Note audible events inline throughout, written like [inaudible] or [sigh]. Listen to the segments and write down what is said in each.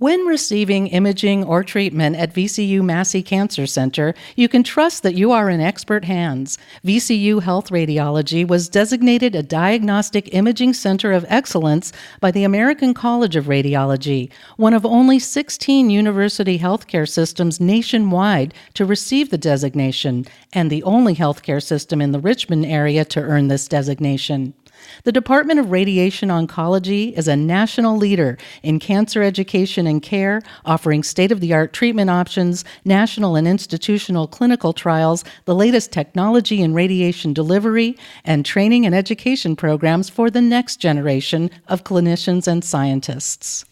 When receiving imaging or treatment at VCU Massey Cancer Center, you can trust that you are in expert hands. VCU Health Radiology was designated a diagnostic imaging center of excellence by the American College of Radiology, one of only 16 university healthcare systems nationwide to receive the designation, and the only healthcare system in the Richmond area to earn this designation. The Department of Radiation Oncology is a national leader in cancer education and care, offering state of the art treatment options, national and institutional clinical trials, the latest technology in radiation delivery, and training and education programs for the next generation of clinicians and scientists.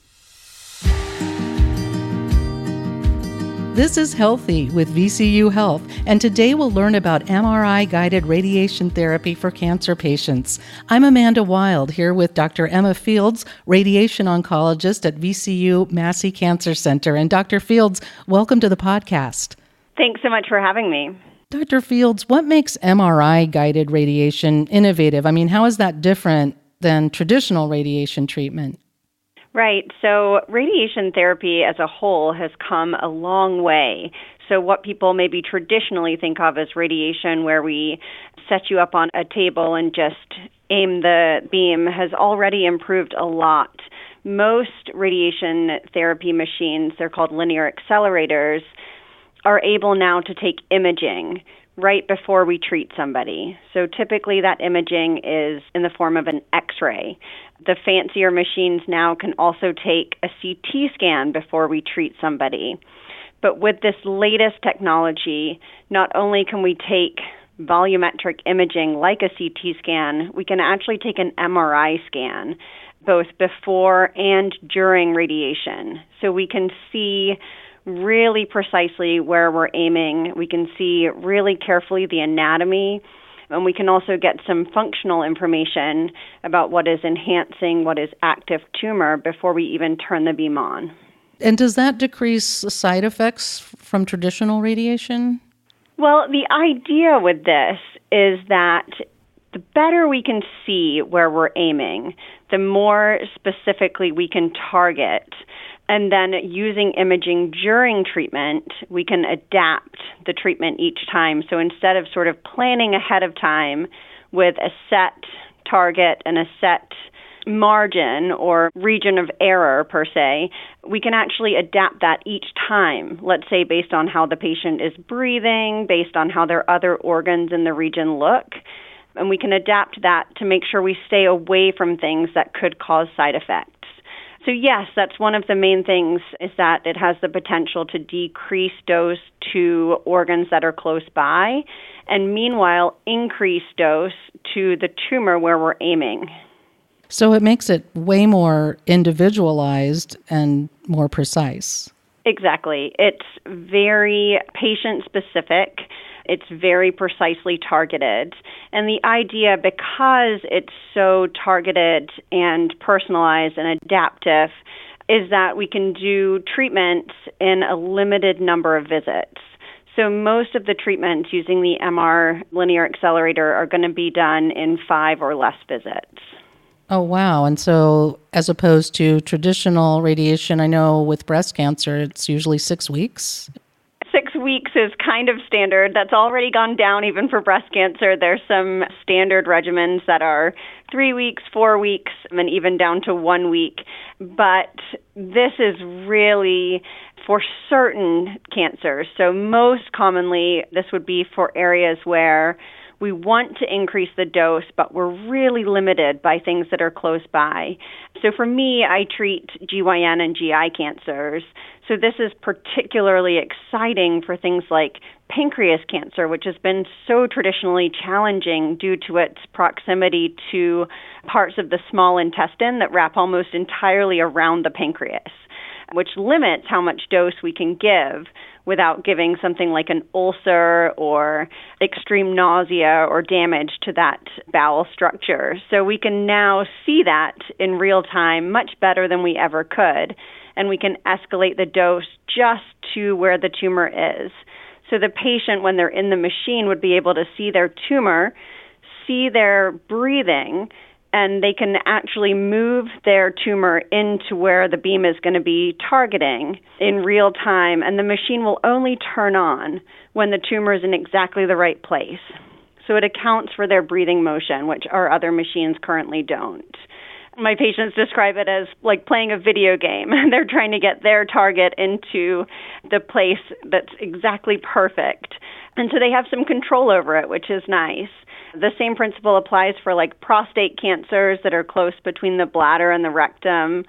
This is Healthy with VCU Health, and today we'll learn about MRI guided radiation therapy for cancer patients. I'm Amanda Wild here with Dr. Emma Fields, radiation oncologist at VCU Massey Cancer Center. And Dr. Fields, welcome to the podcast. Thanks so much for having me. Dr. Fields, what makes MRI guided radiation innovative? I mean, how is that different than traditional radiation treatment? Right. So, radiation therapy as a whole has come a long way. So, what people maybe traditionally think of as radiation, where we set you up on a table and just aim the beam, has already improved a lot. Most radiation therapy machines, they're called linear accelerators, are able now to take imaging right before we treat somebody. So typically that imaging is in the form of an x ray. The fancier machines now can also take a CT scan before we treat somebody. But with this latest technology, not only can we take volumetric imaging like a CT scan, we can actually take an MRI scan both before and during radiation. So we can see really precisely where we're aiming. We can see really carefully the anatomy, and we can also get some functional information about what is enhancing what is active tumor before we even turn the beam on. And does that decrease side effects from traditional radiation? Well, the idea with this is that the better we can see where we're aiming, the more specifically we can target and then using imaging during treatment, we can adapt the treatment each time. So instead of sort of planning ahead of time with a set target and a set margin or region of error per se, we can actually adapt that each time. Let's say based on how the patient is breathing, based on how their other organs in the region look. And we can adapt that to make sure we stay away from things that could cause side effects. So yes, that's one of the main things is that it has the potential to decrease dose to organs that are close by and meanwhile increase dose to the tumor where we're aiming. So it makes it way more individualized and more precise. Exactly. It's very patient specific. It's very precisely targeted. And the idea, because it's so targeted and personalized and adaptive, is that we can do treatments in a limited number of visits. So, most of the treatments using the MR linear accelerator are going to be done in five or less visits. Oh, wow. And so, as opposed to traditional radiation, I know with breast cancer, it's usually six weeks six weeks is kind of standard. That's already gone down even for breast cancer. There's some standard regimens that are three weeks, four weeks, and even down to one week. But this is really for certain cancers. So, most commonly, this would be for areas where we want to increase the dose, but we're really limited by things that are close by. So for me, I treat GYN and GI cancers. So this is particularly exciting for things like pancreas cancer, which has been so traditionally challenging due to its proximity to parts of the small intestine that wrap almost entirely around the pancreas, which limits how much dose we can give without giving something like an ulcer or extreme nausea or damage to that bowel structure. So we can now see that in real time much better than we ever could, and we can escalate the dose just to where the tumor is. So the patient, when they're in the machine, would be able to see their tumor, see their breathing, and they can actually move their tumor into where the beam is going to be targeting in real time, and the machine will only turn on when the tumor is in exactly the right place. So it accounts for their breathing motion, which our other machines currently don't. My patients describe it as like playing a video game. [laughs] They're trying to get their target into the place that's exactly perfect. And so they have some control over it, which is nice. The same principle applies for like prostate cancers that are close between the bladder and the rectum,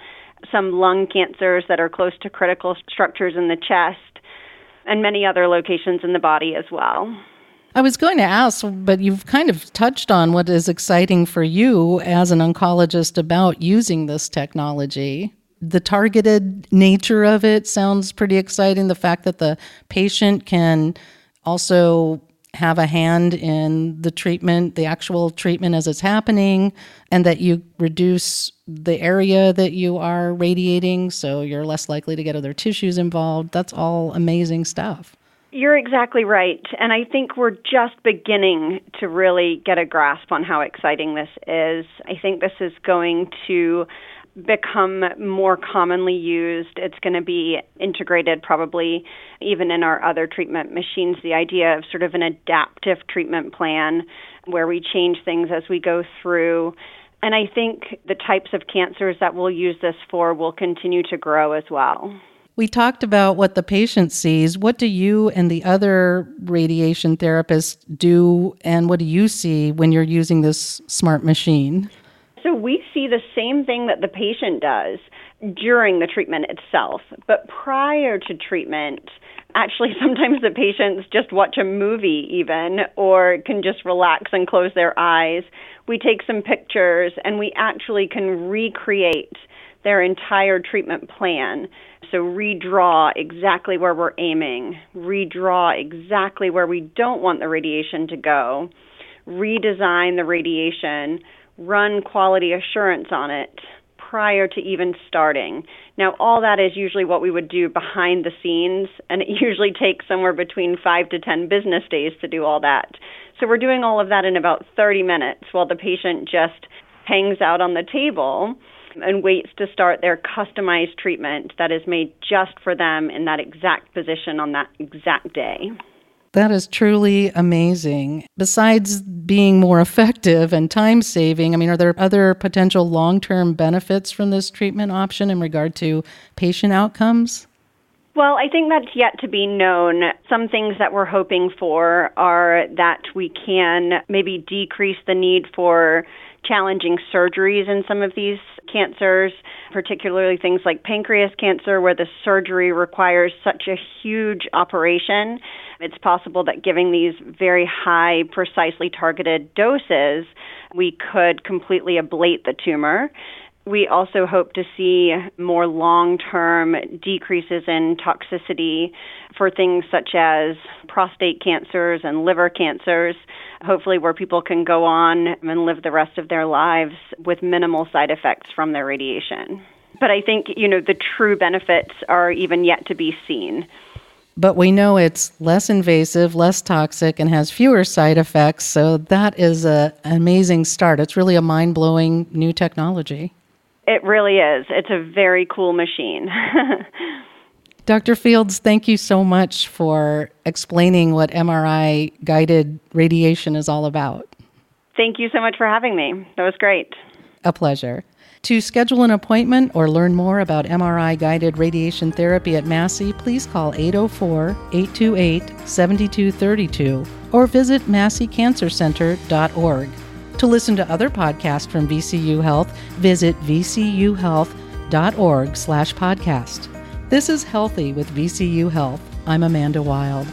some lung cancers that are close to critical structures in the chest, and many other locations in the body as well. I was going to ask, but you've kind of touched on what is exciting for you as an oncologist about using this technology. The targeted nature of it sounds pretty exciting. The fact that the patient can also have a hand in the treatment, the actual treatment as it's happening, and that you reduce the area that you are radiating so you're less likely to get other tissues involved. That's all amazing stuff. You're exactly right. And I think we're just beginning to really get a grasp on how exciting this is. I think this is going to become more commonly used. It's going to be integrated probably even in our other treatment machines. The idea of sort of an adaptive treatment plan where we change things as we go through. And I think the types of cancers that we'll use this for will continue to grow as well. We talked about what the patient sees. What do you and the other radiation therapists do, and what do you see when you're using this smart machine? So we see the same thing that the patient does during the treatment itself, but prior to treatment, actually [laughs] sometimes the patients just watch a movie even or can just relax and close their eyes. We take some pictures and we actually can recreate their entire treatment plan. So, redraw exactly where we're aiming, redraw exactly where we don't want the radiation to go, redesign the radiation, run quality assurance on it prior to even starting. Now, all that is usually what we would do behind the scenes, and it usually takes somewhere between five to 10 business days to do all that. So, we're doing all of that in about 30 minutes while the patient just hangs out on the table and waits to start their customized treatment that is made just for them in that exact position on that exact day. That is truly amazing. Besides being more effective and time saving, I mean, are there other potential long term benefits from this treatment option in regard to patient outcomes? Well, I think that's yet to be known. Some things that we're hoping for are that we can maybe decrease the need for challenging surgeries in some of these cancers, particularly things like pancreas cancer, where the surgery requires such a huge operation. It's possible that giving these very high, precisely targeted doses, we could completely ablate the tumor. We also hope to see more long term decreases in toxicity for things such as prostate cancers and liver cancers, hopefully, where people can go on and live the rest of their lives with minimal side effects from their radiation. But I think, you know, the true benefits are even yet to be seen. But we know it's less invasive, less toxic, and has fewer side effects. So that is a, an amazing start. It's really a mind blowing new technology. It really is. It's a very cool machine. [laughs] Dr. Fields, thank you so much for explaining what MRI guided radiation is all about. Thank you so much for having me. That was great. A pleasure. To schedule an appointment or learn more about MRI guided radiation therapy at Massey, please call 804 828 7232 or visit masseycancercenter.org. To listen to other podcasts from VCU Health, visit vcuhealth.org slash podcast. This is Healthy with VCU Health. I'm Amanda Wild.